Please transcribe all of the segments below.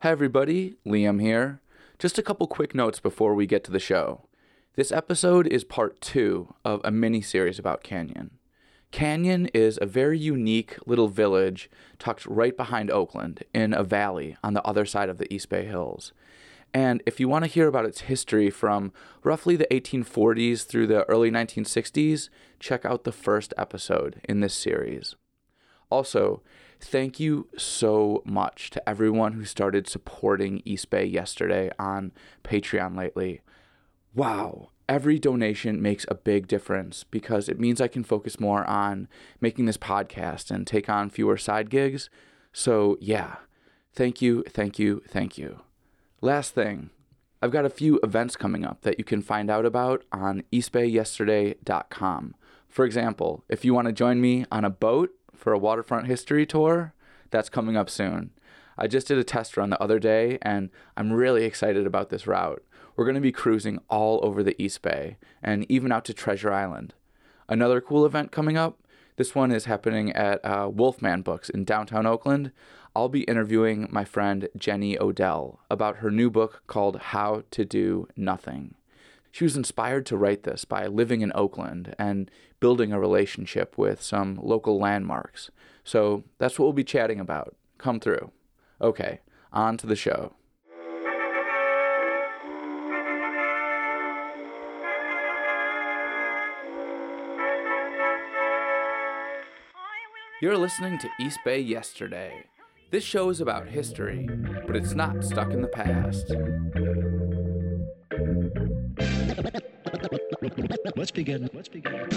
Hi, everybody. Liam here. Just a couple quick notes before we get to the show. This episode is part two of a mini series about Canyon. Canyon is a very unique little village tucked right behind Oakland in a valley on the other side of the East Bay Hills. And if you want to hear about its history from roughly the 1840s through the early 1960s, check out the first episode in this series. Also, thank you so much to everyone who started supporting East Bay yesterday on Patreon lately. Wow, every donation makes a big difference because it means I can focus more on making this podcast and take on fewer side gigs. So, yeah, thank you, thank you, thank you. Last thing, I've got a few events coming up that you can find out about on eastbayyesterday.com. For example, if you want to join me on a boat for a waterfront history tour, that's coming up soon. I just did a test run the other day and I'm really excited about this route. We're going to be cruising all over the East Bay and even out to Treasure Island. Another cool event coming up this one is happening at uh, Wolfman Books in downtown Oakland. I'll be interviewing my friend Jenny Odell about her new book called How to Do Nothing. She was inspired to write this by living in Oakland and building a relationship with some local landmarks. So that's what we'll be chatting about. Come through. Okay, on to the show. You're listening to East Bay Yesterday. This show is about history, but it's not stuck in the past. Let's begin. Let's begin.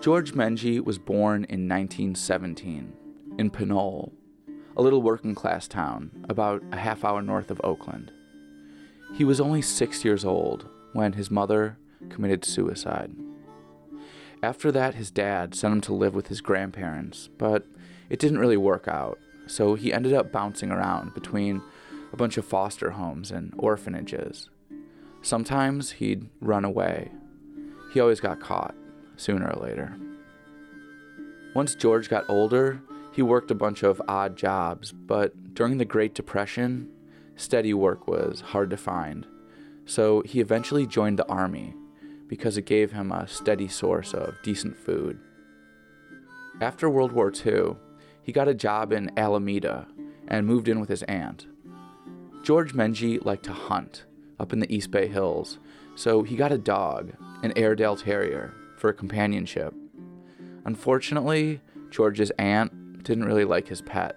George Mengy was born in 1917 in Pinole, a little working class town about a half hour north of Oakland. He was only six years old when his mother committed suicide. After that, his dad sent him to live with his grandparents, but it didn't really work out, so he ended up bouncing around between a bunch of foster homes and orphanages. Sometimes he'd run away. He always got caught, sooner or later. Once George got older, he worked a bunch of odd jobs, but during the Great Depression, steady work was hard to find. So he eventually joined the army because it gave him a steady source of decent food. After World War II, he got a job in Alameda and moved in with his aunt. George Mengy liked to hunt up in the East Bay Hills, so he got a dog, an Airedale Terrier, for companionship. Unfortunately, George's aunt didn't really like his pet.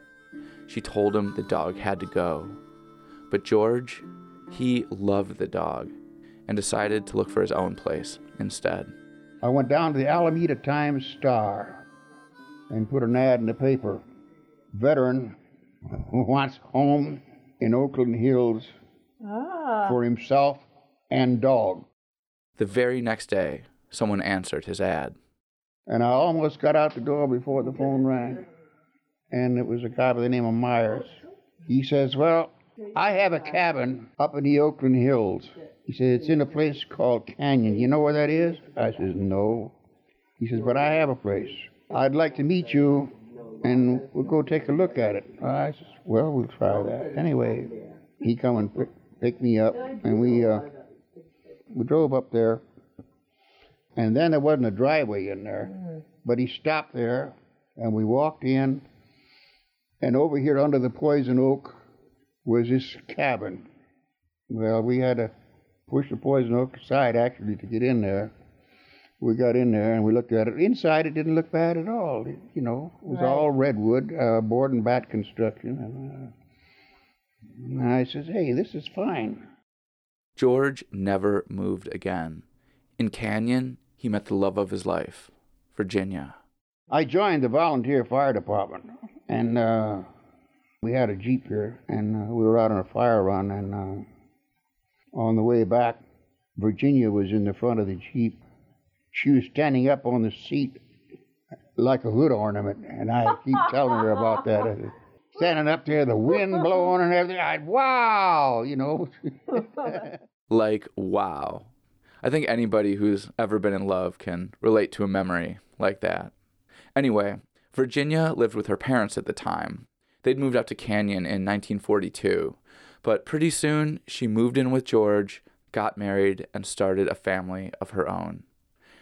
She told him the dog had to go. But George, he loved the dog and decided to look for his own place instead. I went down to the Alameda Times Star and put an ad in the paper. Veteran who wants home in Oakland Hills ah. for himself and dog. The very next day, someone answered his ad. And I almost got out the door before the phone rang. And it was a guy by the name of Myers. He says, Well, I have a cabin up in the Oakland Hills. He said, It's in a place called Canyon. You know where that is? I says, No. He says, But I have a place. I'd like to meet you and we'll go take a look at it. I says, Well, we'll try that. Anyway, he come and pick, pick me up and we uh, we drove up there. And then there wasn't a driveway in there, but he stopped there and we walked in. And over here under the poison oak was this cabin. Well, we had to push the poison oak aside actually to get in there. We got in there and we looked at it. Inside, it didn't look bad at all. It, you know, it was all redwood, uh, board and bat construction. And, uh, and I says, "Hey, this is fine." George never moved again. In Canyon, he met the love of his life, Virginia. I joined the volunteer fire department, and uh, we had a jeep here, and uh, we were out on a fire run, and uh, on the way back, Virginia was in the front of the jeep. She was standing up on the seat like a hood ornament, and I keep telling her about that. Standing up there, the wind blowing and everything. I'd wow, you know. Like, wow. I think anybody who's ever been in love can relate to a memory like that. Anyway, Virginia lived with her parents at the time. They'd moved up to Canyon in 1942, but pretty soon she moved in with George, got married, and started a family of her own.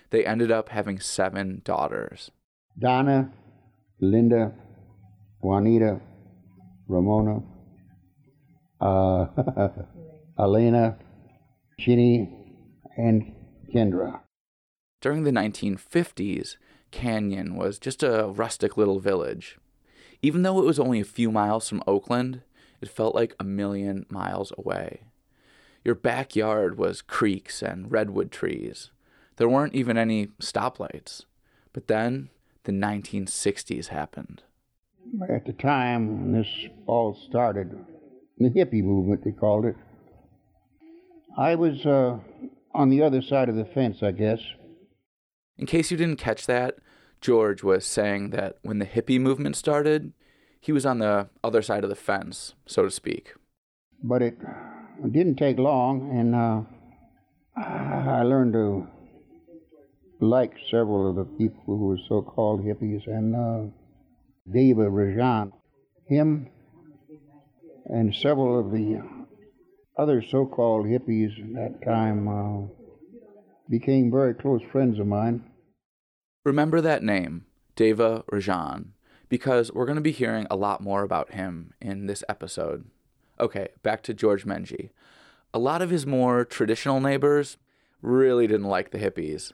They ended up having seven daughters. Donna, Linda, Juanita, Ramona, uh, Elena, Ginny, and Kendra. During the 1950s, Canyon was just a rustic little village. Even though it was only a few miles from Oakland, it felt like a million miles away. Your backyard was creeks and redwood trees. There weren't even any stoplights. But then the 1960s happened. At the time this all started, the hippie movement, they called it, I was uh, on the other side of the fence, I guess. In case you didn't catch that, George was saying that when the hippie movement started, he was on the other side of the fence, so to speak. But it didn't take long, and uh, I learned to like several of the people who were so called hippies, and uh, Deva Rajan, him, and several of the other so called hippies at that time uh, became very close friends of mine. Remember that name, Deva Rajan, because we're going to be hearing a lot more about him in this episode. Okay, back to George Menji. A lot of his more traditional neighbors really didn't like the hippies,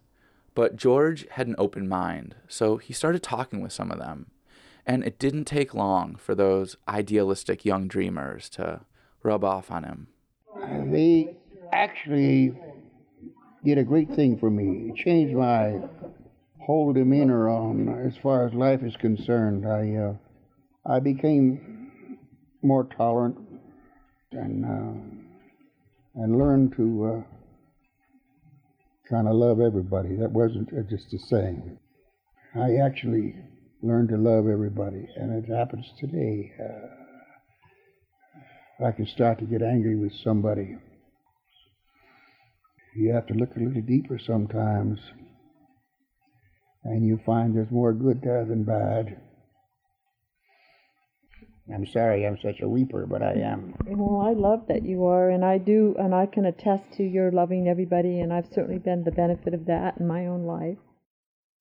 but George had an open mind, so he started talking with some of them. And it didn't take long for those idealistic young dreamers to rub off on him. They actually did a great thing for me. It changed my whole demeanor on as far as life is concerned. I uh, I became more tolerant and uh, and learned to uh, kind of love everybody. That wasn't just a saying. I actually learned to love everybody, and it happens today. Uh, I can start to get angry with somebody. You have to look a little deeper sometimes, and you find there's more good there than bad. I'm sorry I'm such a weeper, but I am. Well, I love that you are, and I do, and I can attest to your loving everybody, and I've certainly been the benefit of that in my own life.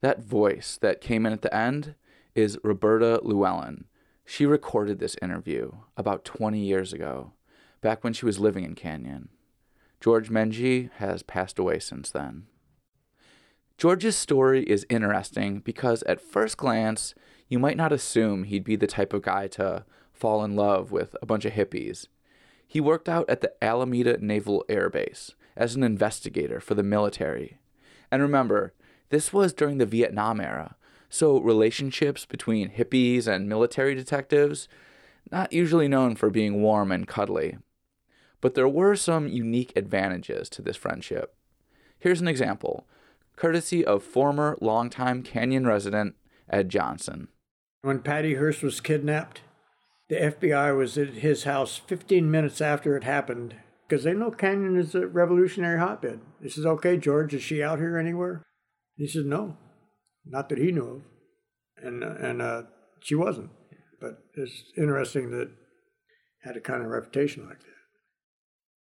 That voice that came in at the end is Roberta Llewellyn. She recorded this interview about 20 years ago, back when she was living in Canyon. George Menji has passed away since then. George's story is interesting because at first glance, you might not assume he'd be the type of guy to fall in love with a bunch of hippies. He worked out at the Alameda Naval Air Base as an investigator for the military. And remember, this was during the Vietnam era, so relationships between hippies and military detectives, not usually known for being warm and cuddly. But there were some unique advantages to this friendship. Here's an example, courtesy of former longtime Canyon resident Ed Johnson. When Patty Hearst was kidnapped, the FBI was at his house 15 minutes after it happened because they know Canyon is a revolutionary hotbed. He says, Okay, George, is she out here anywhere? He said, No, not that he knew of. And, uh, and uh, she wasn't. But it's interesting that had a kind of reputation like that.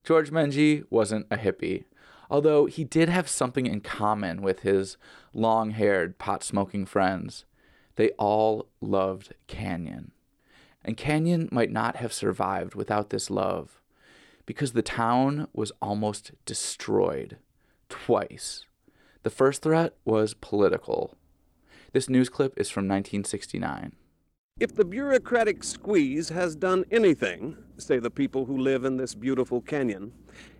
George Menji wasn't a hippie, although he did have something in common with his long haired, pot smoking friends. They all loved Canyon. And Canyon might not have survived without this love, because the town was almost destroyed twice. The first threat was political. This news clip is from 1969. If the bureaucratic squeeze has done anything, say the people who live in this beautiful canyon,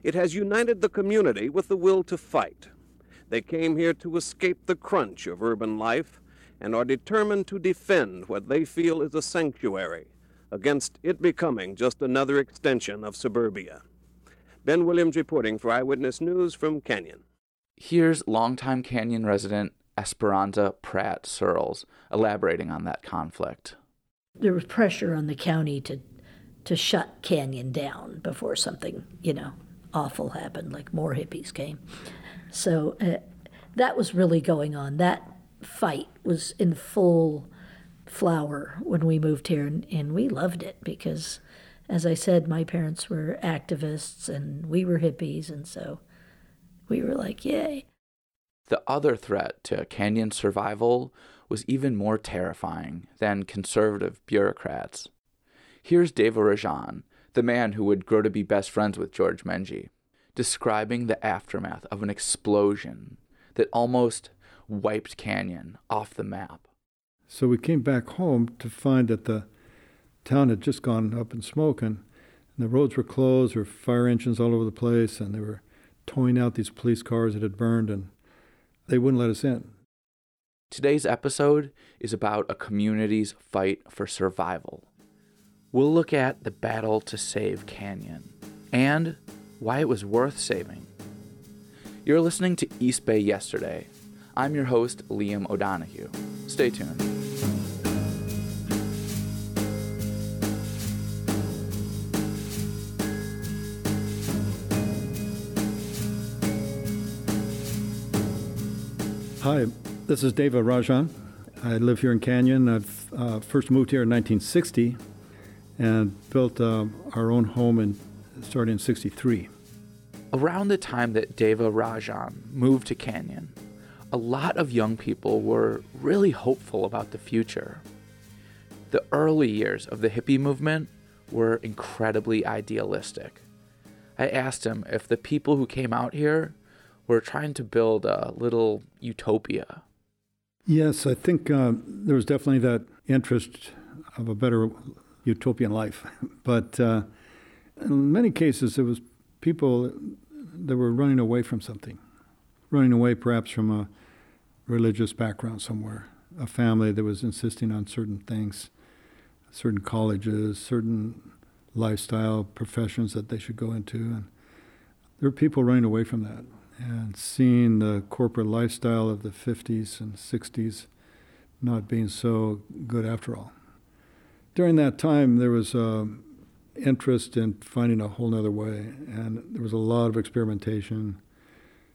it has united the community with the will to fight. They came here to escape the crunch of urban life and are determined to defend what they feel is a sanctuary against it becoming just another extension of suburbia. Ben Williams reporting for Eyewitness News from Canyon. Here's longtime Canyon resident Esperanza Pratt Searles elaborating on that conflict. There was pressure on the county to to shut Canyon down before something, you know, awful happened, like more hippies came. So uh, that was really going on. That fight was in full flower when we moved here, and, and we loved it because, as I said, my parents were activists and we were hippies, and so we were like, yay. The other threat to Canyon survival was even more terrifying than conservative bureaucrats. Here's Deva Rajan, the man who would grow to be best friends with George Menji, describing the aftermath of an explosion that almost wiped Canyon off the map. So we came back home to find that the town had just gone up in smoke and, and the roads were closed, there were fire engines all over the place, and they were towing out these police cars that had burned, and they wouldn't let us in. Today's episode is about a community's fight for survival. We'll look at the battle to save Canyon and why it was worth saving. You're listening to East Bay Yesterday. I'm your host, Liam O'Donoghue. Stay tuned. Hi, this is Deva Rajan. I live here in Canyon. I've uh, first moved here in 1960 and built uh, our own home in starting in 63. Around the time that Deva Rajan moved to Canyon, a lot of young people were really hopeful about the future. The early years of the hippie movement were incredibly idealistic. I asked him if the people who came out here were trying to build a little utopia. Yes, I think uh, there was definitely that interest of a better utopian life. but uh, in many cases, it was people that were running away from something, running away perhaps from a religious background somewhere, a family that was insisting on certain things, certain colleges, certain lifestyle professions that they should go into. And there were people running away from that and seeing the corporate lifestyle of the 50s and 60s not being so good after all during that time, there was uh, interest in finding a whole other way, and there was a lot of experimentation,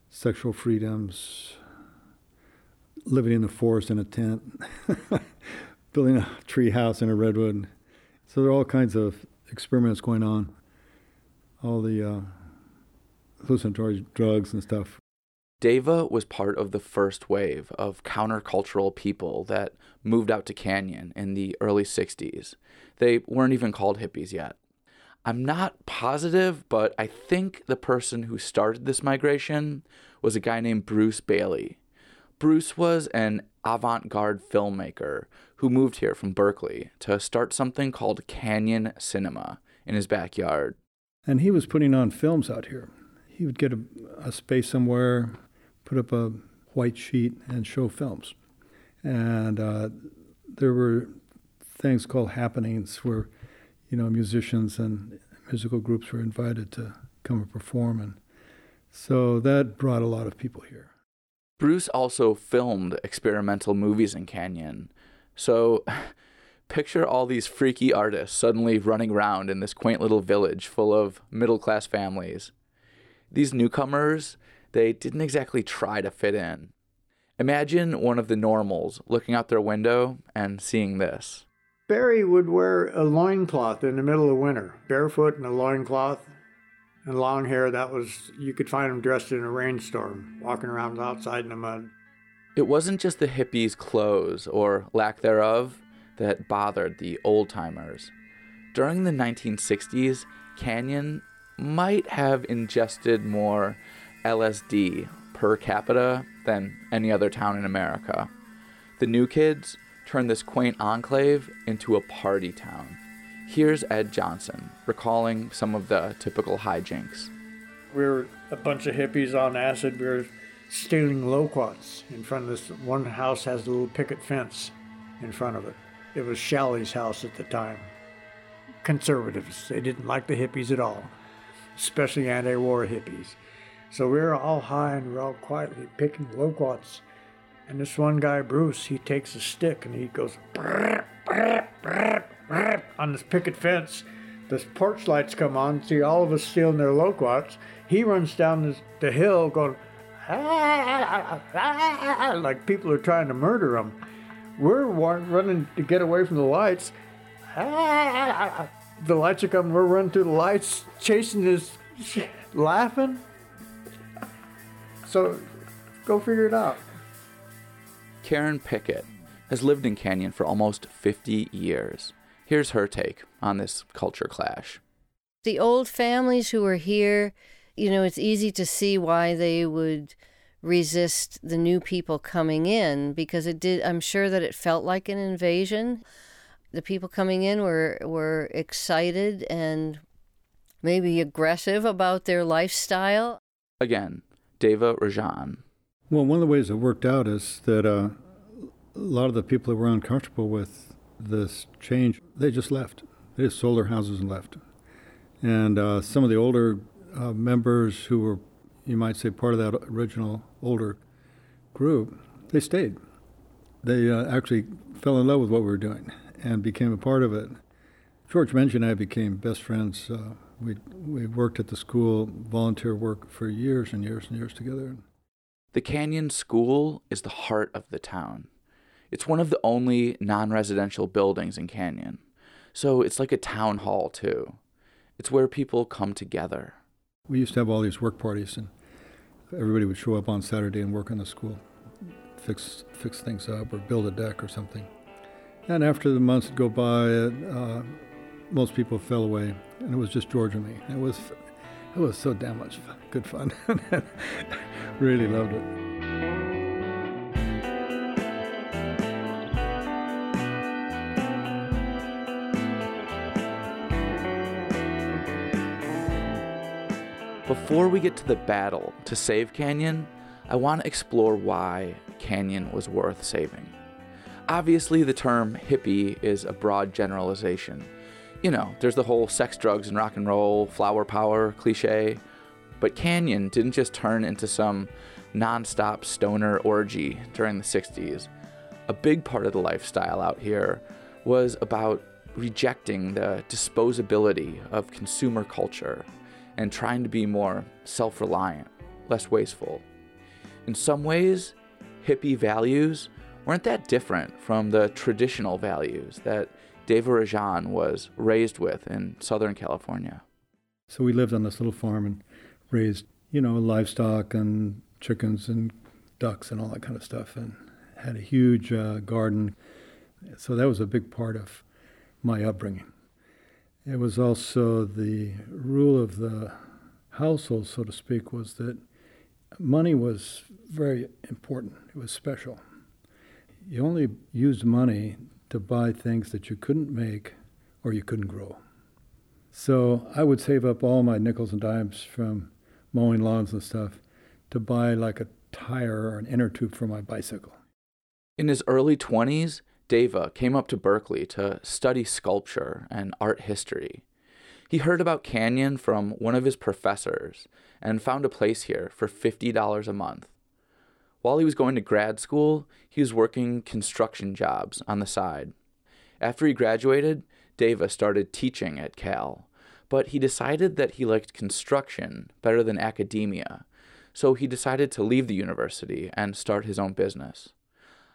sexual freedoms, living in the forest in a tent, building a tree house in a redwood. So there are all kinds of experiments going on, all the uh, hallucinatory drugs and stuff. Deva was part of the first wave of countercultural people that moved out to Canyon in the early 60s. They weren't even called hippies yet. I'm not positive, but I think the person who started this migration was a guy named Bruce Baillie. Bruce was an avant garde filmmaker who moved here from Berkeley to start something called Canyon Cinema in his backyard. And he was putting on films out here. He would get a, a space somewhere, put up a white sheet and show films. And uh, there were things called happenings where, you know, musicians and musical groups were invited to come and perform. And so that brought a lot of people here. Bruce also filmed experimental movies in Canyon. So picture all these freaky artists suddenly running around in this quaint little village full of middle class families. These newcomers they didn't exactly try to fit in. Imagine one of the normals looking out their window and seeing this. Barry would wear a loincloth in the middle of winter, barefoot and a loincloth and long hair. That was, you could find him dressed in a rainstorm, walking around outside in the mud. It wasn't just the hippies' clothes, or lack thereof, that bothered the old timers. During the 1960s, Canyon might have ingested more LSD per capita than any other town in America. The new kids turned this quaint enclave into a party town. Here's Ed Johnson recalling some of the typical hijinks. We were a bunch of hippies on acid. We were stealing loquats in front of this one house has a little picket fence in front of it. It was Shalley's house at the time. Conservatives. They didn't like the hippies at all, especially anti-war hippies. So we were all high and we're all quietly picking loquats And this one guy, Bruce, he takes a stick and he goes on this picket fence. The porch lights come on, see all of us stealing their loquats. He runs down this, the hill going, "Ah, ah, ah," like people are trying to murder him. We're running to get away from the lights. "Ah." The lights are coming, we're running through the lights, chasing this, laughing. So go figure it out. Karen Pickett has lived in Canyon for almost 50 years. Here's her take on this culture clash. The old families who are here, you know, it's easy to see why they would resist the new people coming in because it did I'm sure that it felt like an invasion. The people coming in were were excited and maybe aggressive about their lifestyle. Again, Deva Rajan. Well, one of the ways it worked out is that uh, a lot of the people that were uncomfortable with this change, they just left. They just sold their houses and left. And uh, some of the older uh, members who were, you might say, part of that original older group, they stayed. They uh, actually fell in love with what we were doing and became a part of it. George Mensch and I became best friends. We we worked at the school, volunteer work for years and years and years together. The Canyon School is the heart of the town. It's one of the only non residential buildings in Canyon. So it's like a town hall, too. It's where people come together. We used to have all these work parties, and everybody would show up on Saturday and work on the school, fix fix things up, or build a deck or something. And after the months would go by, uh, most people fell away, and it was just George and me. It was it was so damn much fun, good fun. really loved it. Before we get to the battle to save Canyon, I want to explore why Canyon was worth saving. Obviously, the term hippie is a broad generalization. You know, there's the whole sex, drugs, and rock and roll, flower power cliche. But Canyon didn't just turn into some nonstop stoner orgy during the 60s. A big part of the lifestyle out here was about rejecting the disposability of consumer culture and trying to be more self reliant, less wasteful. In some ways, hippie values weren't that different from the traditional values that Deva Rajan was raised with in Southern California. So we lived on this little farm and raised, you know, livestock and chickens and ducks and all that kind of stuff, and had a huge uh, garden. So that was a big part of my upbringing. It was also the rule of the household, so to speak, was that money was very important. It was special. You only used money to buy things that you couldn't make or you couldn't grow. So I would save up all my nickels and dimes from mowing lawns and stuff to buy like a tire or an inner tube for my bicycle. In his early 20s, Deva came up to Berkeley to study sculpture and art history. He heard about Canyon from one of his professors and found a place here for $50 a month. While he was going to grad school, he was working construction jobs on the side. After he graduated, Deva started teaching at Cal, but he decided that he liked construction better than academia, so he decided to leave the university and start his own business.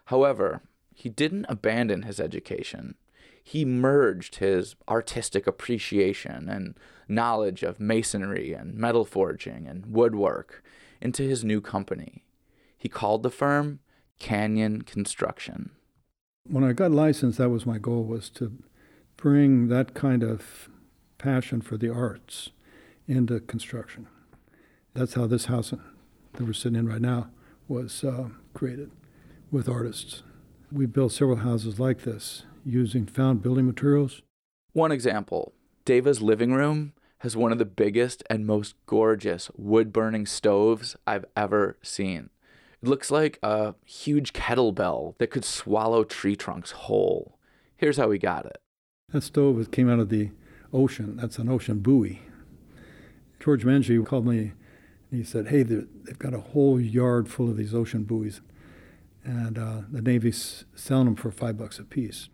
However, he didn't abandon his education. He merged his artistic appreciation and knowledge of masonry and metal forging and woodwork into his new company. He called the firm Canyon Construction. When I got licensed, that was my goal was to bring that kind of passion for the arts into construction. That's how this house that we're sitting in right now was uh, created with artists. We built several houses like this using found building materials. One example Deva's living room has one of the biggest and most gorgeous wood burning stoves I've ever seen. It looks like a huge kettlebell that could swallow tree trunks whole. Here's how we got it. That stove came out of the ocean. That's an ocean buoy. George Menji called me and he said, Hey, they've got a whole yard full of these ocean buoys. and uh, the Navy's selling them for five bucks a piece.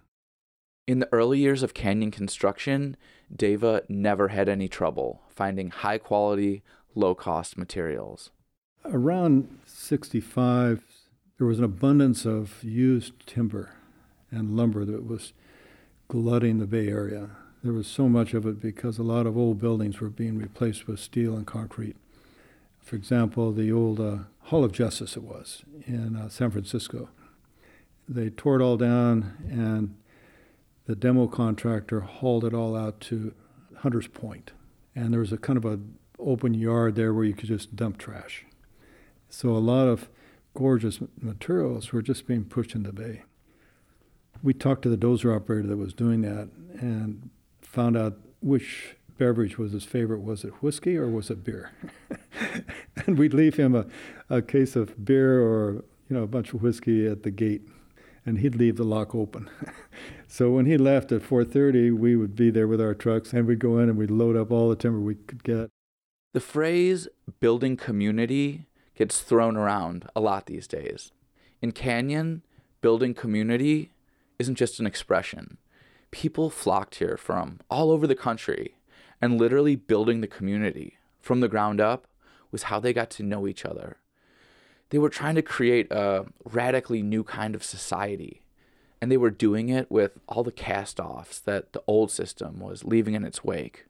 In the early years of canyon construction, Deva never had any trouble finding high quality, low cost materials. Around 65, there was an abundance of used timber and lumber that was glutting the Bay Area. There was so much of it because a lot of old buildings were being replaced with steel and concrete. For example, the old uh, Hall of Justice, it was, in uh, San Francisco. They tore it all down, and the demo contractor hauled it all out to Hunters Point. And there was a kind of an open yard there where you could just dump trash. So a lot of gorgeous materials were just being pushed into the bay. We talked to the dozer operator that was doing that and found out which beverage was his favorite. Was it whiskey or was it beer? and we'd leave him a, a case of beer or you know a bunch of whiskey at the gate, and he'd leave the lock open. so when he left at 4:30, we would be there with our trucks, and we'd go in and we'd load up all the timber we could get. The phrase building community gets thrown around a lot these days. In Canyon, building community isn't just an expression. People flocked here from all over the country, and literally building the community from the ground up was how they got to know each other. They were trying to create a radically new kind of society, and they were doing it with all the cast offs that the old system was leaving in its wake.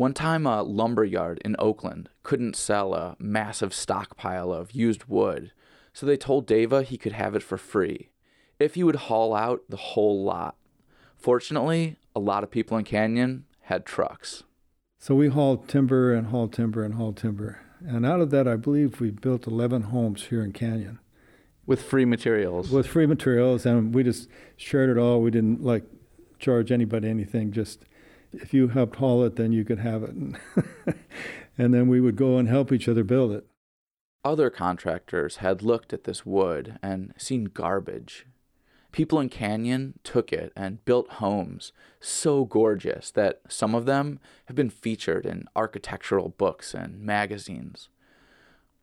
One time, a lumber yard in Oakland couldn't sell a massive stockpile of used wood, so they told Deva he could have it for free if he would haul out the whole lot. Fortunately, a lot of people in Canyon had trucks. So we hauled timber and hauled timber and hauled timber. And out of that, I believe we built 11 homes here in Canyon. With free materials. With free materials, and we just shared it all. We didn't like charge anybody anything. Just if you helped haul it, then you could have it. and then we would go and help each other build it. Other contractors had looked at this wood and seen garbage People in Canyon took it and built homes so gorgeous that some of them have been featured in architectural books and magazines.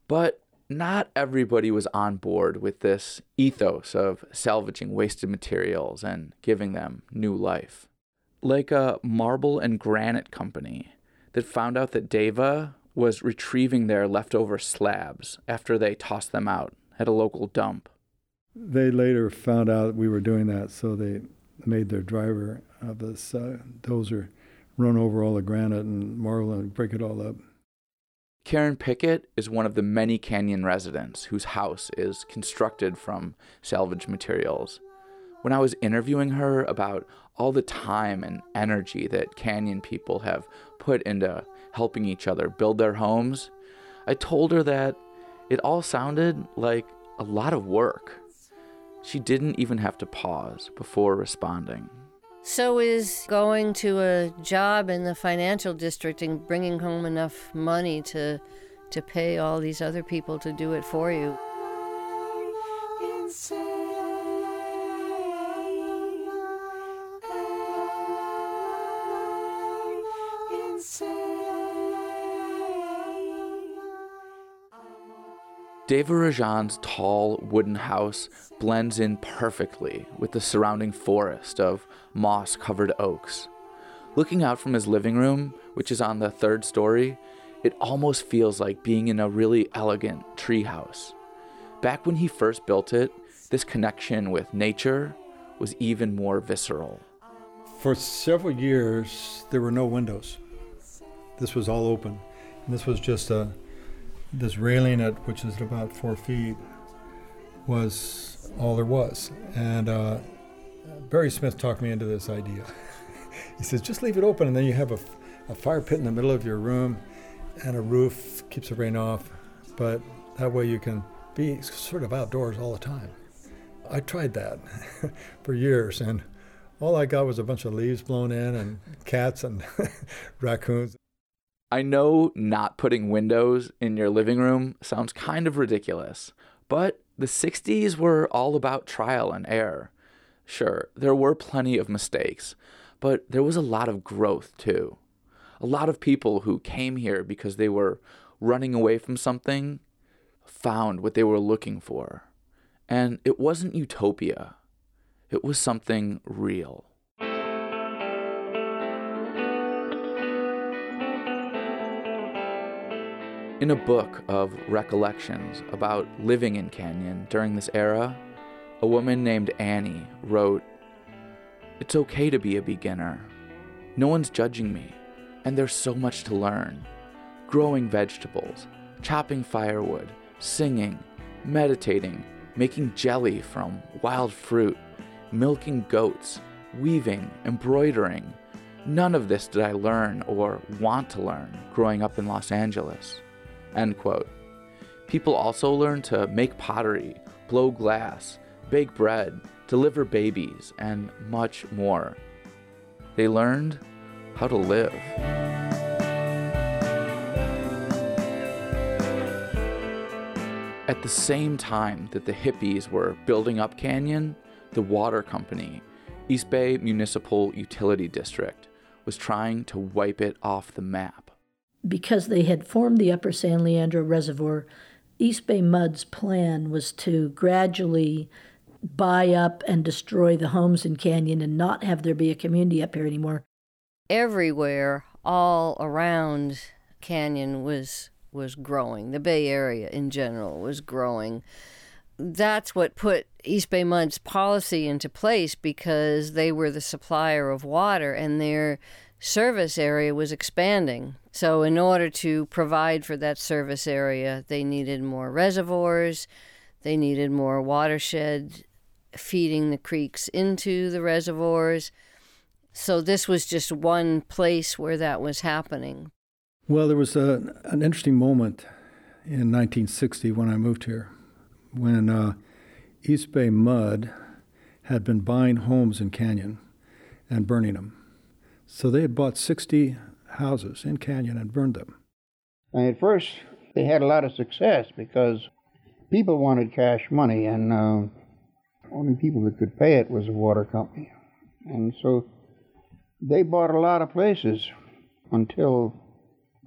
But not everybody was on board with this ethos of salvaging wasted materials and giving them new life. Like a marble and granite company that found out that Deva was retrieving their leftover slabs after they tossed them out at a local dump. They later found out we were doing that, so they made their driver of this uh, dozer run over all the granite and marble and break it all up. Karen Pickett is one of the many canyon residents whose house is constructed from salvage materials. When I was interviewing her about all the time and energy that canyon people have put into helping each other build their homes, I told her that it all sounded like a lot of work. She didn't even have to pause before responding. So is going to a job in the financial district and bringing home enough money to to pay all these other people to do it for you. Devarajan's tall wooden house blends in perfectly with the surrounding forest of moss covered oaks. Looking out from his living room, which is on the third story, it almost feels like being in a really elegant treehouse. Back when he first built it, this connection with nature was even more visceral. For several years, there were no windows. This was all open. And this was just a this railing at which is about four feet was all there was. And uh, Barry Smith talked me into this idea. he says, just leave it open, and then you have a, a fire pit in the middle of your room, and a roof keeps the rain off. But that way you can be sort of outdoors all the time. I tried that for years, and all I got was a bunch of leaves blown in and cats and raccoons. I know not putting windows in your living room sounds kind of ridiculous, but the 60s were all about trial and error. Sure, there were plenty of mistakes, but there was a lot of growth too. A lot of people who came here because they were running away from something found what they were looking for. And it wasn't utopia, it was something real. In a book of recollections about living in Canyon during this era, a woman named Annie wrote, It's okay to be a beginner. No one's judging me, and there's so much to learn. Growing vegetables, chopping firewood, singing, meditating, making jelly from wild fruit, milking goats, weaving, embroidering. None of this did I learn or want to learn growing up in Los Angeles. End quote. People also learn to make pottery, blow glass, bake bread, deliver babies, and much more. They learned how to live. At the same time that the hippies were building up Canyon, the water company, East Bay Municipal Utility District, was trying to wipe it off the map. Because they had formed the Upper San Leandro Reservoir, East Bay Mud's plan was to gradually buy up and destroy the homes in Canyon and not have there be a community up here anymore. Everywhere, all around Canyon was was growing. The Bay Area in general was growing. That's what put East Bay Mud's policy into place because they were the supplier of water and their service area was expanding. So, in order to provide for that service area, they needed more reservoirs, they needed more watershed feeding the creeks into the reservoirs. So, this was just one place where that was happening. Well, there was a, an interesting moment in 1960 when I moved here, when uh, East Bay Mud had been buying homes in Canyon and burning them. So they had bought 60 houses in Canyon and burned them. And at first, they had a lot of success because people wanted cash money, and uh, only people that could pay it was the water company. And so they bought a lot of places until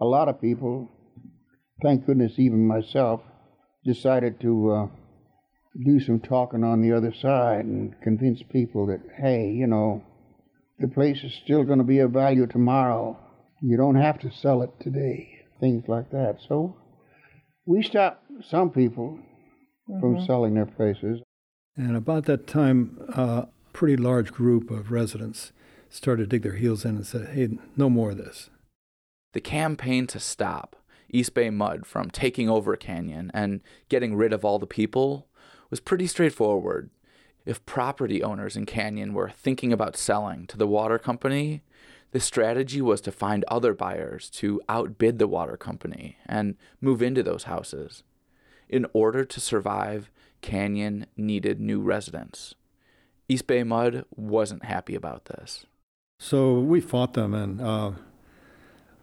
a lot of people, thank goodness, even myself, decided to uh, do some talking on the other side and convince people that, hey, you know, the place is still going to be of value tomorrow. You don't have to sell it today. Things like that. So we stopped some people mm-hmm. from selling their places. And about that time, a pretty large group of residents started to dig their heels in and said, hey, no more of this. The campaign to stop East Bay Mud from taking over Canyon and getting rid of all the people was pretty straightforward. If property owners in Canyon were thinking about selling to the water company, the strategy was to find other buyers to outbid the water company and move into those houses. In order to survive, Canyon needed new residents. East Bay Mud wasn't happy about this. So we fought them, and uh,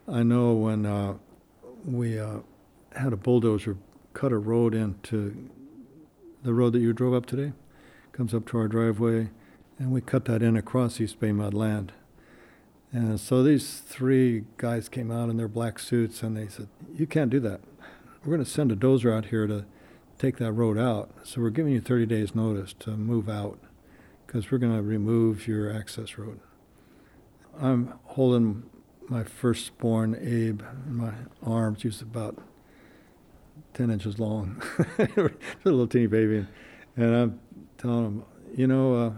I know when uh, we uh, had a bulldozer cut a road into the road that you drove up today, comes up to our driveway, and we cut that in across East Bay Mud land. And so these three guys came out in their black suits and they said, You can't do that. We're going to send a dozer out here to take that road out. So we're giving you 30 days' notice to move out because we're going to remove your access road. I'm holding my firstborn Abe in my arms. He was about 10 inches long, a little teeny baby. And I'm telling him, you know, uh,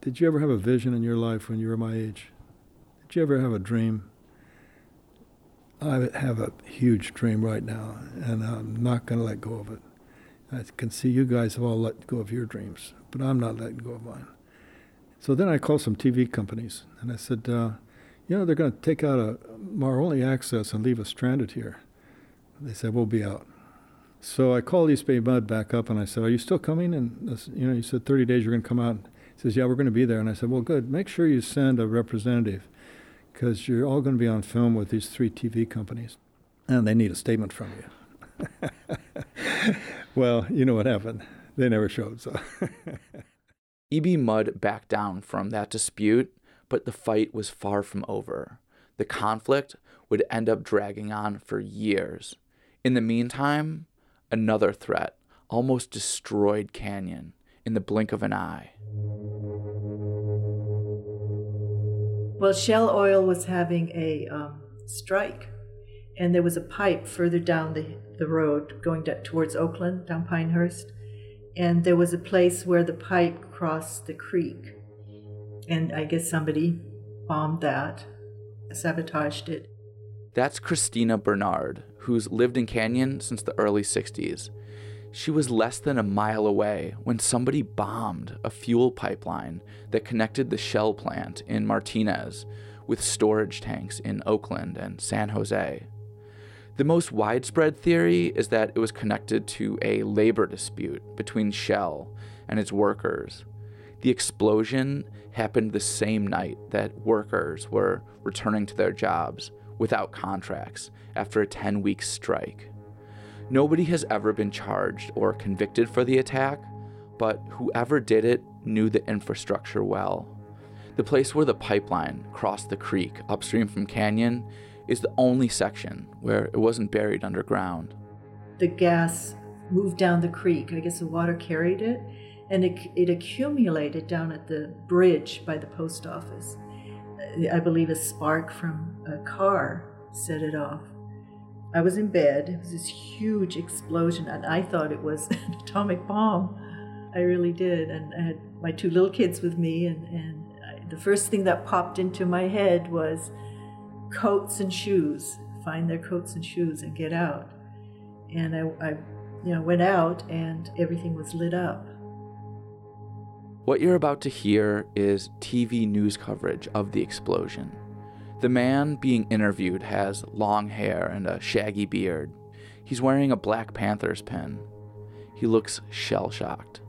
did you ever have a vision in your life when you were my age? Did you ever have a dream? I have a huge dream right now, and I'm not going to let go of it. I can see you guys have all let go of your dreams, but I'm not letting go of mine. So then I called some TV companies, and I said, uh, you know, they're going to take out a, our only access and leave us stranded here. They said, we'll be out. So I called East Bay Mud back up and I said, are you still coming? And, you know, you said 30 days you're going to come out. He says, yeah, we're going to be there. And I said, well, good. Make sure you send a representative because you're all going to be on film with these three TV companies. And they need a statement from you. well, you know what happened. They never showed, so. EB Mud backed down from that dispute but the fight was far from over. The conflict would end up dragging on for years. In the meantime, another threat almost destroyed Canyon in the blink of an eye. Well, Shell Oil was having a um, strike, and there was a pipe further down the, the road going to, towards Oakland, down Pinehurst, and there was a place where the pipe crossed the creek. And I guess somebody bombed that, sabotaged it. That's Christina Bernard, who's lived in Canyon since the early 60s. She was less than a mile away when somebody bombed a fuel pipeline that connected the Shell plant in Martinez with storage tanks in Oakland and San Jose. The most widespread theory is that it was connected to a labor dispute between Shell and its workers. The explosion happened the same night that workers were returning to their jobs without contracts after a 10 week strike. Nobody has ever been charged or convicted for the attack, but whoever did it knew the infrastructure well. The place where the pipeline crossed the creek upstream from Canyon is the only section where it wasn't buried underground. The gas moved down the creek. I guess the water carried it, and it, it accumulated down at the bridge by the post office. I believe a spark from a car set it off. I was in bed. It was this huge explosion, and I thought it was an atomic bomb. I really did. And I had my two little kids with me, and, and I, the first thing that popped into my head was coats and shoes. Find their coats and shoes and get out. And I, I you know, went out, and everything was lit up. What you're about to hear is TV news coverage of the explosion. The man being interviewed has long hair and a shaggy beard. He's wearing a Black Panthers pin. He looks shell shocked.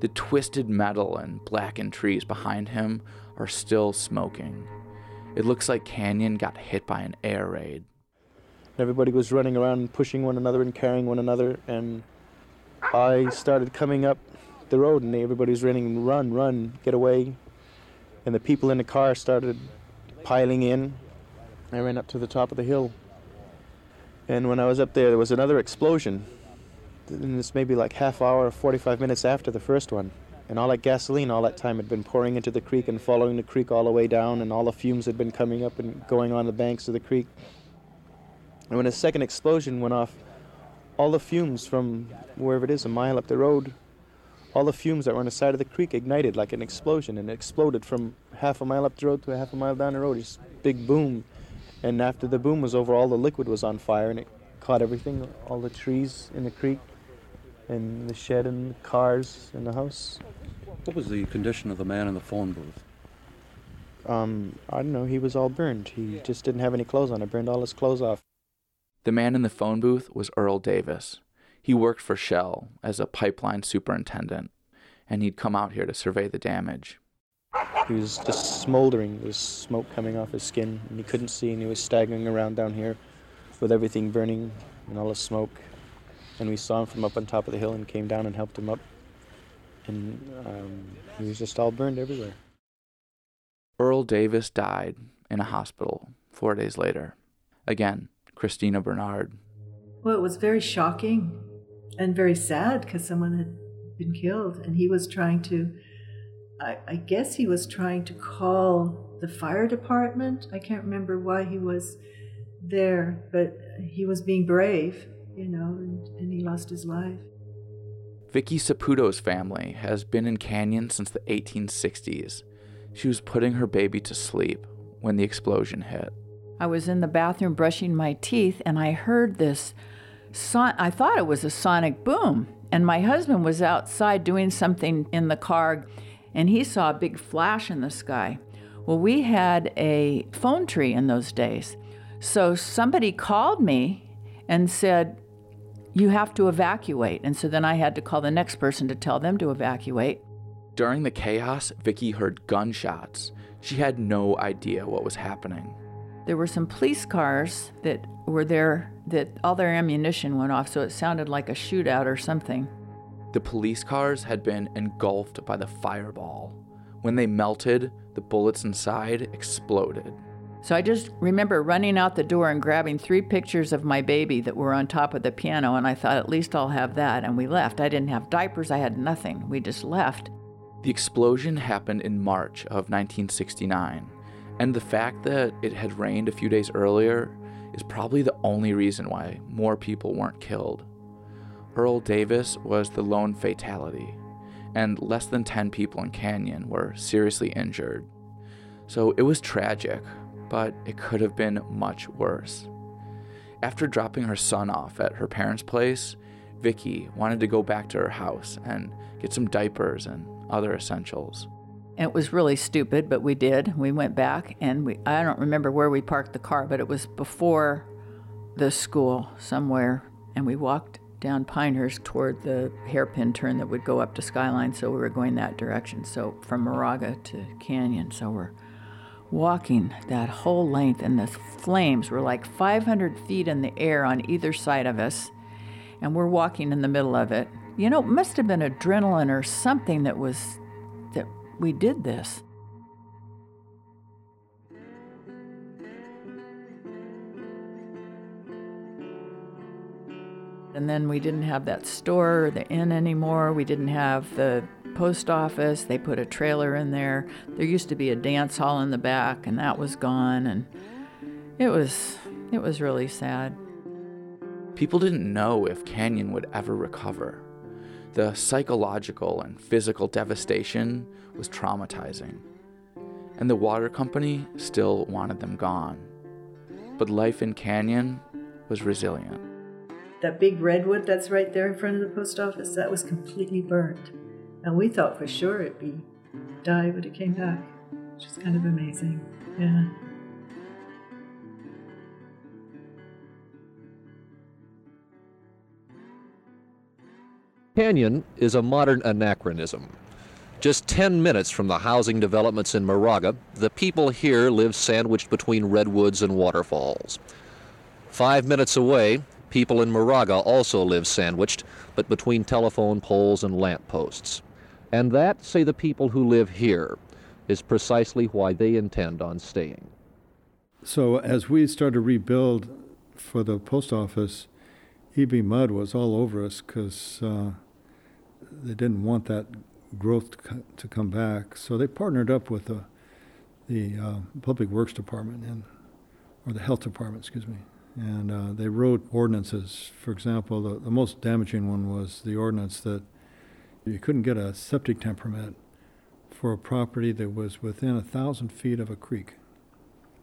The twisted metal and blackened trees behind him are still smoking. It looks like Canyon got hit by an air raid. Everybody was running around pushing one another and carrying one another, and I started coming up the road, and everybody was running, run, run, get away. And the people in the car started piling in. I ran up to the top of the hill. And when I was up there, there was another explosion. And this maybe like half hour, 45 minutes after the first one. And all that gasoline, all that time, had been pouring into the creek and following the creek all the way down, and all the fumes had been coming up and going on the banks of the creek. And when a second explosion went off, all the fumes from wherever it is, a mile up the road, all the fumes that were on the side of the creek ignited like an explosion and it exploded from half a mile up the road to a half a mile down the road. Just big boom. And after the boom was over, all the liquid was on fire and it caught everything, all the trees in the creek and the shed and the cars in the house. What was the condition of the man in the phone booth? Um, I don't know, he was all burned. He just didn't have any clothes on. I burned all his clothes off. The man in the phone booth was Earl Davis. He worked for Shell as a pipeline superintendent, and he'd come out here to survey the damage. He was just smoldering. There was smoke coming off his skin, and he couldn't see, and he was staggering around down here with everything burning and all the smoke. And we saw him from up on top of the hill and came down and helped him up. And um, he was just all burned everywhere. Earl Davis died in a hospital four days later. Again, Christina Bernard. Well, it was very shocking and very sad because someone had been killed, and he was trying to. I, I, guess he was trying to call the fire department. I can't remember why he was there, but he was being brave, you know, and, and he lost his life. Vicky Saputo's family has been in Canyon since the 1860s. She was putting her baby to sleep when the explosion hit. I was in the bathroom brushing my teeth and I heard this son- I thought it was a sonic boom. And my husband was outside doing something in the car and he saw a big flash in the sky. Well, we had a phone tree in those days. So somebody called me and said, You have to evacuate. And so then I had to call the next person to tell them to evacuate. During the chaos, Vicky heard gunshots. She had no idea what was happening. There were some police cars that were there that all their ammunition went off, so it sounded like a shootout or something. The police cars had been engulfed by the fireball. When they melted, the bullets inside exploded. So I just remember running out the door and grabbing three pictures of my baby that were on top of the piano, and I thought, at least I'll have that. And we left. I didn't have diapers, I had nothing. We just left. The explosion happened in March of 1969, and the fact that it had rained a few days earlier is probably the only reason why more people weren't killed. Earl Davis was the lone fatality, and less than 10 people in Canyon were seriously injured. So it was tragic, but it could have been much worse. After dropping her son off at her parents' place, Vicky wanted to go back to her house and get some diapers and other essentials. It was really stupid, but we did. We went back and we I don't remember where we parked the car, but it was before the school somewhere and we walked down Pinehurst toward the hairpin turn that would go up to Skyline, so we were going that direction. So from Moraga to Canyon. So we're walking that whole length, and the flames were like 500 feet in the air on either side of us, and we're walking in the middle of it. You know, it must have been adrenaline or something that was that we did this. And then we didn't have that store or the inn anymore. We didn't have the post office. They put a trailer in there. There used to be a dance hall in the back, and that was gone. And it was it was really sad. People didn't know if Canyon would ever recover. The psychological and physical devastation was traumatizing. And the water company still wanted them gone. But life in Canyon was resilient. That big redwood that's right there in front of the post office, that was completely burnt. And we thought for sure it'd be die, but it came back, which is kind of amazing. Yeah. Canyon is a modern anachronism. Just 10 minutes from the housing developments in Moraga, the people here live sandwiched between redwoods and waterfalls. Five minutes away, people in Moraga also live sandwiched, but between telephone poles and lamp posts. And that, say the people who live here, is precisely why they intend on staying. So as we started to rebuild for the post office, EB Mud was all over us because uh, they didn't want that growth to, come back. So they partnered up with the, the uh, Public Works Department and, or the Health Department, excuse me. And uh, they wrote ordinances. For example, the, the most damaging one was the ordinance that you couldn't get a septic tank permit for a property that was within a thousand feet of a creek.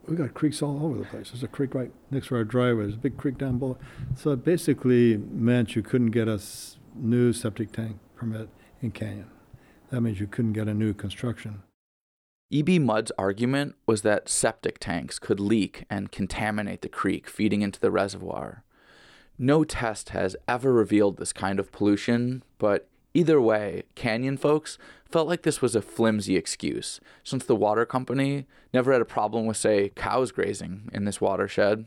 We got creeks all over the place. There's a creek right next to our driveway. There's a big creek down below. So it basically meant you couldn't get a new septic tank permit in Canyon. That means you couldn't get a new construction. E.B. Mudd's argument was that septic tanks could leak and contaminate the creek feeding into the reservoir. No test has ever revealed this kind of pollution, but Either way, Canyon folks felt like this was a flimsy excuse, since the water company never had a problem with, say, cows grazing in this watershed.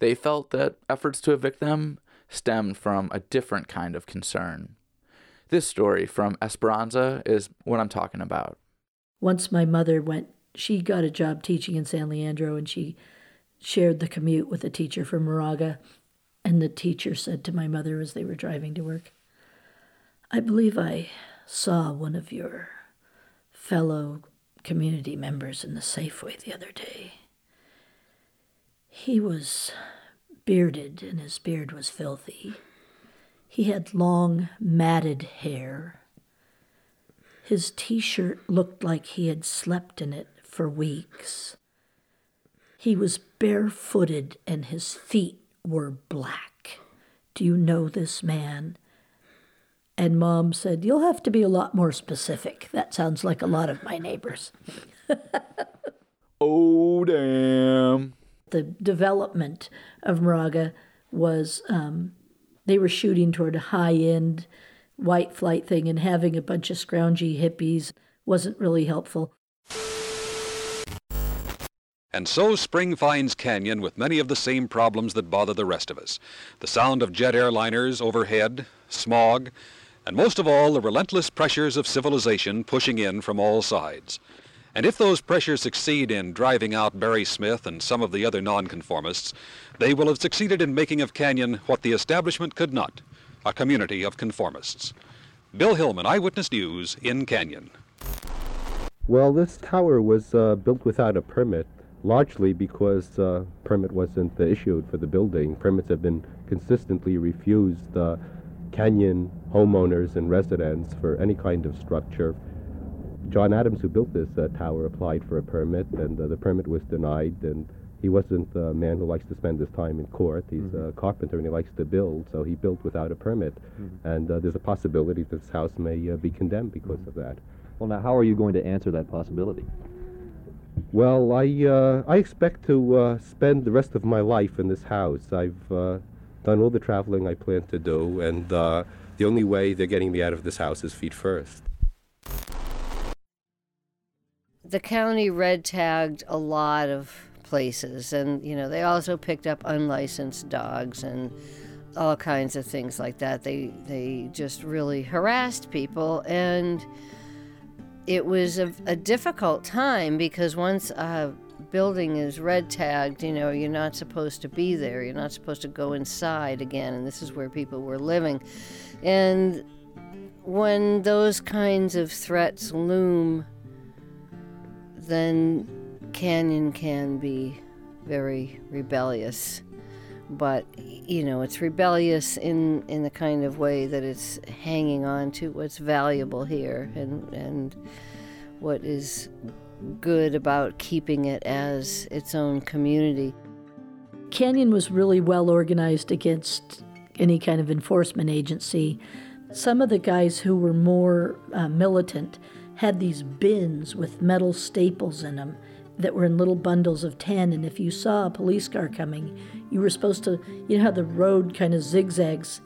They felt that efforts to evict them stemmed from a different kind of concern. This story from Esperanza is what I'm talking about. Once my mother went, she got a job teaching in San Leandro and she shared the commute with a teacher from Moraga. And the teacher said to my mother as they were driving to work, I believe I saw one of your fellow community members in the Safeway the other day. He was bearded, and his beard was filthy. He had long, matted hair. His t shirt looked like he had slept in it for weeks. He was barefooted, and his feet were black. Do you know this man? And mom said, You'll have to be a lot more specific. That sounds like a lot of my neighbors. oh, damn. The development of Moraga was um, they were shooting toward a high end white flight thing, and having a bunch of scroungy hippies wasn't really helpful. And so spring finds Canyon with many of the same problems that bother the rest of us. The sound of jet airliners overhead, smog, and most of all, the relentless pressures of civilization pushing in from all sides. And if those pressures succeed in driving out Barry Smith and some of the other nonconformists, they will have succeeded in making of Canyon what the establishment could not a community of conformists. Bill Hillman, Eyewitness News, in Canyon. Well, this tower was uh, built without a permit, largely because uh, permit wasn't issued for the building. Permits have been consistently refused uh, canyon homeowners and residents for any kind of structure. John Adams, who built this uh, tower, applied for a permit, and uh, the permit was denied. And he wasn't a man who likes to spend his time in court. He's mm-hmm. a carpenter and he likes to build, so he built without a permit. Mm-hmm. And uh, there's a possibility this house may uh, be condemned because mm-hmm. of that. Well, now, how are you going to answer that possibility? Well, I uh, I expect to uh, spend the rest of my life in this house. I've uh, done all the traveling I plan to do, and the only way they're getting me out of this house is feet first the county red tagged a lot of places, and you know they also picked up unlicensed dogs and all kinds of things like that. They they just really harassed people, and it was a, a difficult time because once a building is red tagged, you know, you're not supposed to be there. You're not supposed to go inside again, and this is where people were living, and when those kinds of threats loom then Canyon can be very rebellious. But, you know, it's rebellious in, in the kind of way that it's hanging on to what's valuable here and, and what is good about keeping it as its own community. Canyon was really well organized against any kind of enforcement agency. Some of the guys who were more uh, militant had these bins with metal staples in them that were in little bundles of 10 and if you saw a police car coming you were supposed to you know how the road kind of zigzags?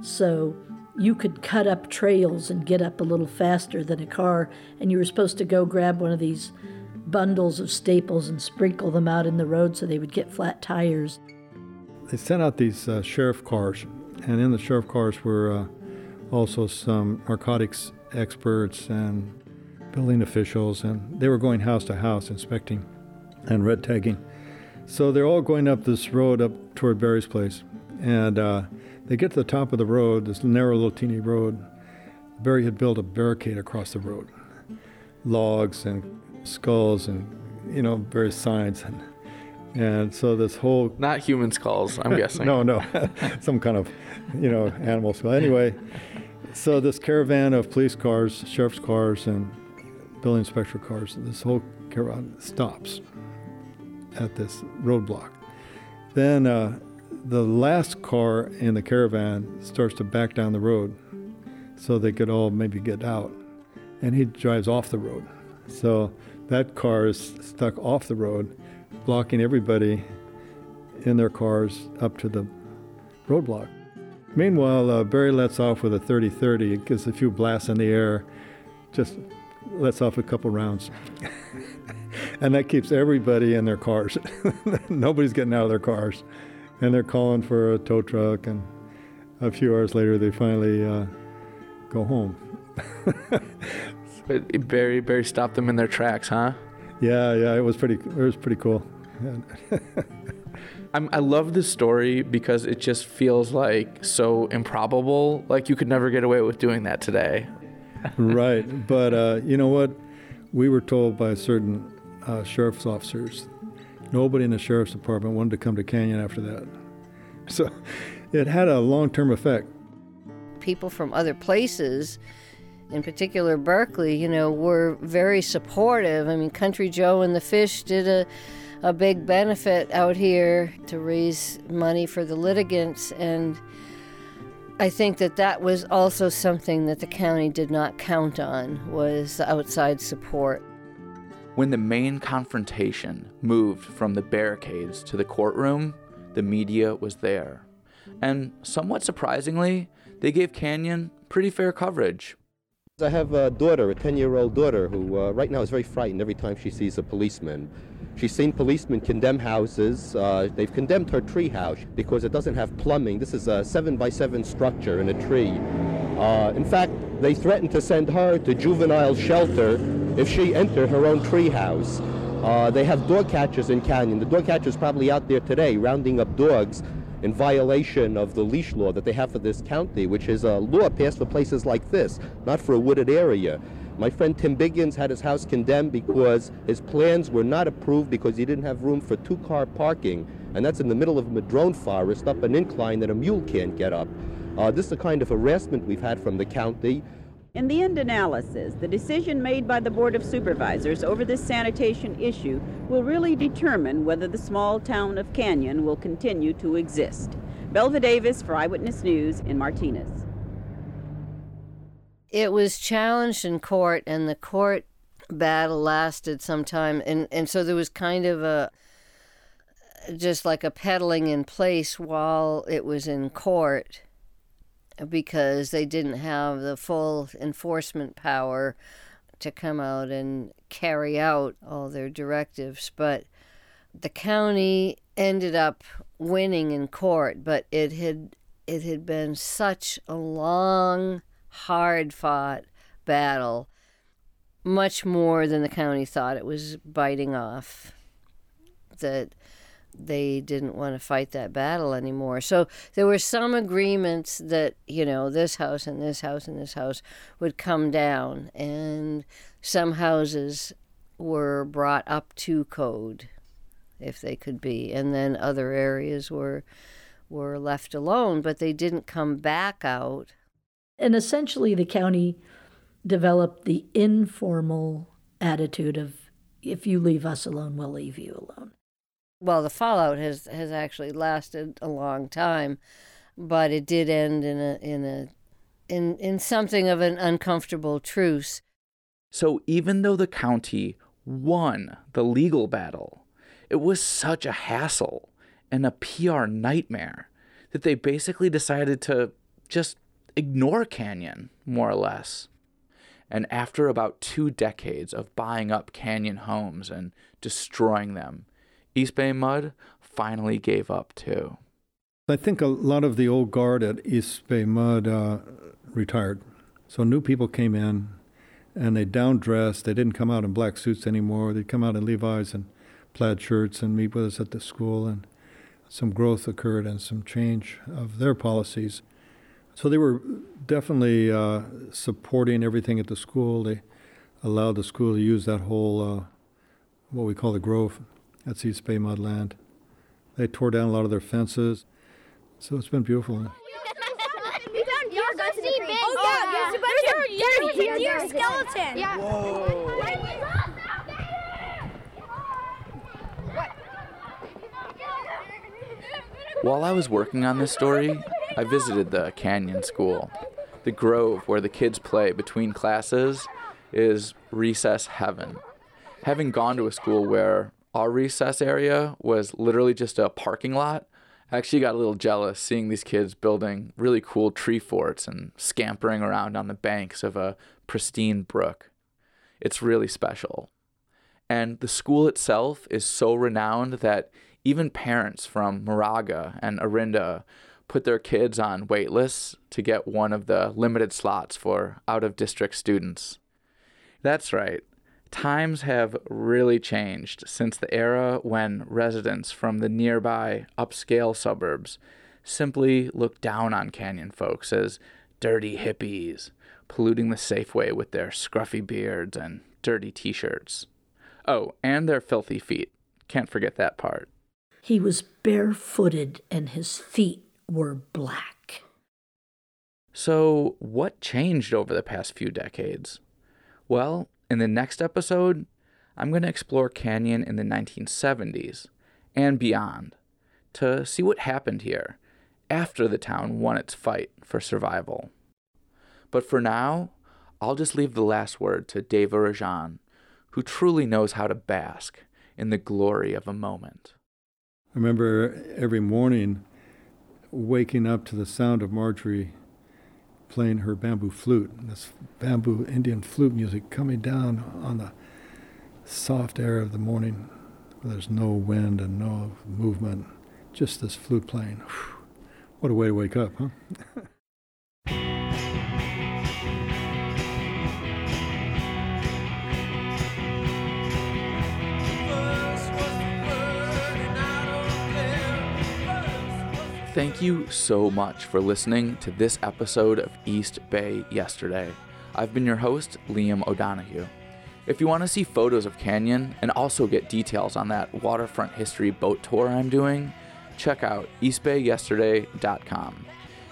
So you could cut up trails and get up a little faster than a car and you were supposed to go grab one of these bundles of staples and sprinkle them out in the road so they would get flat tires. They sent out these uh, sheriff cars and in the sheriff cars were uh, also some narcotics experts and building officials, and they were going house to house inspecting and red tagging. So they're all going up this road up toward Barry's place, and uh, they get to the top of the road, this narrow little teeny road. Barry had built a barricade across the road, logs and skulls and you know various signs and. And so this whole not human skulls, I'm guessing. no, no, some kind of, you know, animal skull. Anyway, so this caravan of police cars, sheriff's cars, and building inspector cars. This whole caravan stops at this roadblock. Then uh, the last car in the caravan starts to back down the road so they could all maybe get out. And he drives off the road. So that car is stuck off the road, blocking everybody in their cars up to the roadblock. Meanwhile, uh, Barry lets off with a 30 30. It gives a few blasts in the air, just lets off a couple rounds. and that keeps everybody in their cars. Nobody's getting out of their cars. And they're calling for a tow truck. And a few hours later, they finally uh, go home. but Barry, Barry stopped them in their tracks, huh? Yeah, yeah, it was pretty. It was pretty cool. I'm, I love this story because it just feels like so improbable. Like you could never get away with doing that today right. But uh, you know what? We were told by certain uh, sheriff's officers, nobody in the sheriff's department wanted to come to Canyon after that. So it had a long term effect. People from other places, in particular Berkeley, you know, were very supportive. I mean, Country Joe and the Fish did a a big benefit out here to raise money for the litigants and I think that that was also something that the county did not count on was outside support. When the main confrontation moved from the barricades to the courtroom, the media was there. And somewhat surprisingly, they gave Canyon pretty fair coverage. I have a daughter, a 10 year old daughter, who uh, right now is very frightened every time she sees a policeman. She's seen policemen condemn houses. Uh, they've condemned her tree house because it doesn't have plumbing. This is a 7 by 7 structure in a tree. Uh, in fact, they threatened to send her to juvenile shelter if she entered her own treehouse. Uh, they have dog catchers in Canyon. The dog catcher's probably out there today rounding up dogs in violation of the leash law that they have for this county, which is a law passed for places like this, not for a wooded area. My friend Tim Biggins had his house condemned because his plans were not approved because he didn't have room for two-car parking, and that's in the middle of a madrone forest up an incline that a mule can't get up. Uh, this is the kind of harassment we've had from the county. In the end analysis, the decision made by the Board of Supervisors over this sanitation issue will really determine whether the small town of Canyon will continue to exist. Belva Davis for Eyewitness News in Martinez. It was challenged in court, and the court battle lasted some time, and, and so there was kind of a just like a peddling in place while it was in court because they didn't have the full enforcement power to come out and carry out all their directives. But the county ended up winning in court, but it had it had been such a long, hard fought battle, much more than the county thought it was biting off. That they didn't want to fight that battle anymore. So there were some agreements that, you know, this house and this house and this house would come down, and some houses were brought up to code if they could be, and then other areas were were left alone, but they didn't come back out. And essentially the county developed the informal attitude of if you leave us alone, we'll leave you alone well, the fallout has has actually lasted a long time, but it did end in a in a in in something of an uncomfortable truce. So even though the county won the legal battle, it was such a hassle and a PR nightmare that they basically decided to just ignore Canyon, more or less. And after about two decades of buying up Canyon homes and destroying them, East Bay Mud finally gave up too. I think a lot of the old guard at East Bay Mud uh, retired. So new people came in and they down dressed. They didn't come out in black suits anymore. They'd come out in Levi's and plaid shirts and meet with us at the school. And some growth occurred and some change of their policies. So they were definitely uh, supporting everything at the school. They allowed the school to use that whole, uh, what we call the Grove, that's East Bay Mudland. They tore down a lot of their fences, so it's been beautiful. Oh, yeah, there's a, there's a deer skeleton. Yeah. Whoa. While I was working on this story, I visited the Canyon School. The grove where the kids play between classes is recess heaven. Having gone to a school where our recess area was literally just a parking lot. I actually got a little jealous seeing these kids building really cool tree forts and scampering around on the banks of a pristine brook. It's really special. And the school itself is so renowned that even parents from Moraga and Orinda put their kids on wait lists to get one of the limited slots for out of district students. That's right. Times have really changed since the era when residents from the nearby upscale suburbs simply looked down on Canyon folks as dirty hippies, polluting the Safeway with their scruffy beards and dirty t shirts. Oh, and their filthy feet. Can't forget that part. He was barefooted and his feet were black. So, what changed over the past few decades? Well, in the next episode, I'm going to explore Canyon in the 1970s and beyond to see what happened here after the town won its fight for survival. But for now, I'll just leave the last word to Deva Rajan, who truly knows how to bask in the glory of a moment. I remember every morning waking up to the sound of Marjorie playing her bamboo flute, this bamboo Indian flute music coming down on the soft air of the morning there's no wind and no movement, just this flute playing. What a way to wake up, huh? Thank you so much for listening to this episode of East Bay Yesterday. I've been your host, Liam O'Donoghue. If you want to see photos of Canyon and also get details on that waterfront history boat tour I'm doing, check out eastbayyesterday.com.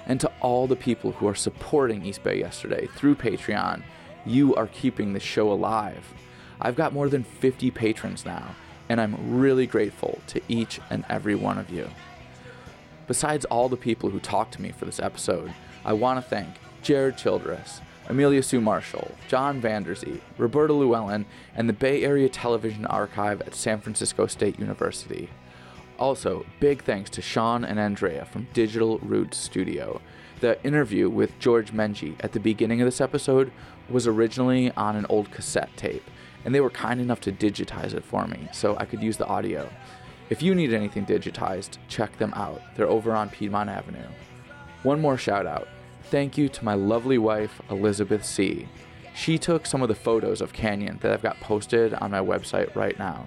And to all the people who are supporting East Bay Yesterday through Patreon, you are keeping the show alive. I've got more than 50 patrons now, and I'm really grateful to each and every one of you. Besides all the people who talked to me for this episode, I want to thank Jared Childress, Amelia Sue Marshall, John Vanderzee, Roberta Llewellyn, and the Bay Area Television Archive at San Francisco State University. Also, big thanks to Sean and Andrea from Digital Roots Studio. The interview with George Menji at the beginning of this episode was originally on an old cassette tape, and they were kind enough to digitize it for me so I could use the audio. If you need anything digitized, check them out. They're over on Piedmont Avenue. One more shout out. Thank you to my lovely wife, Elizabeth C. She took some of the photos of Canyon that I've got posted on my website right now.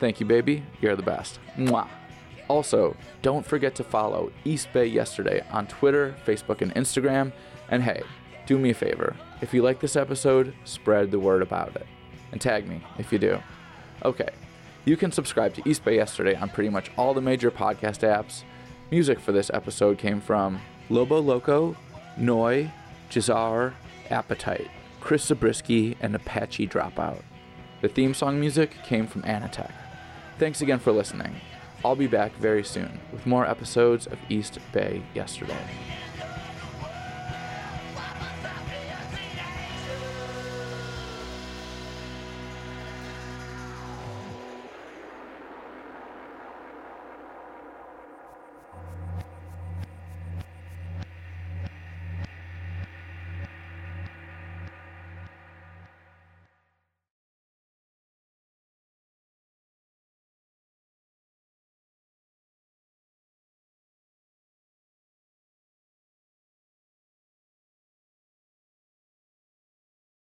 Thank you, baby. You're the best. Mwah. Also, don't forget to follow East Bay Yesterday on Twitter, Facebook, and Instagram. And hey, do me a favor. If you like this episode, spread the word about it. And tag me if you do. Okay, you can subscribe to East Bay Yesterday on pretty much all the major podcast apps. Music for this episode came from Lobo Loco, Noi, Jazar, Appetite, Chris Zabriskie, and Apache Dropout. The theme song music came from Anitek. Thanks again for listening. I'll be back very soon with more episodes of East Bay Yesterday.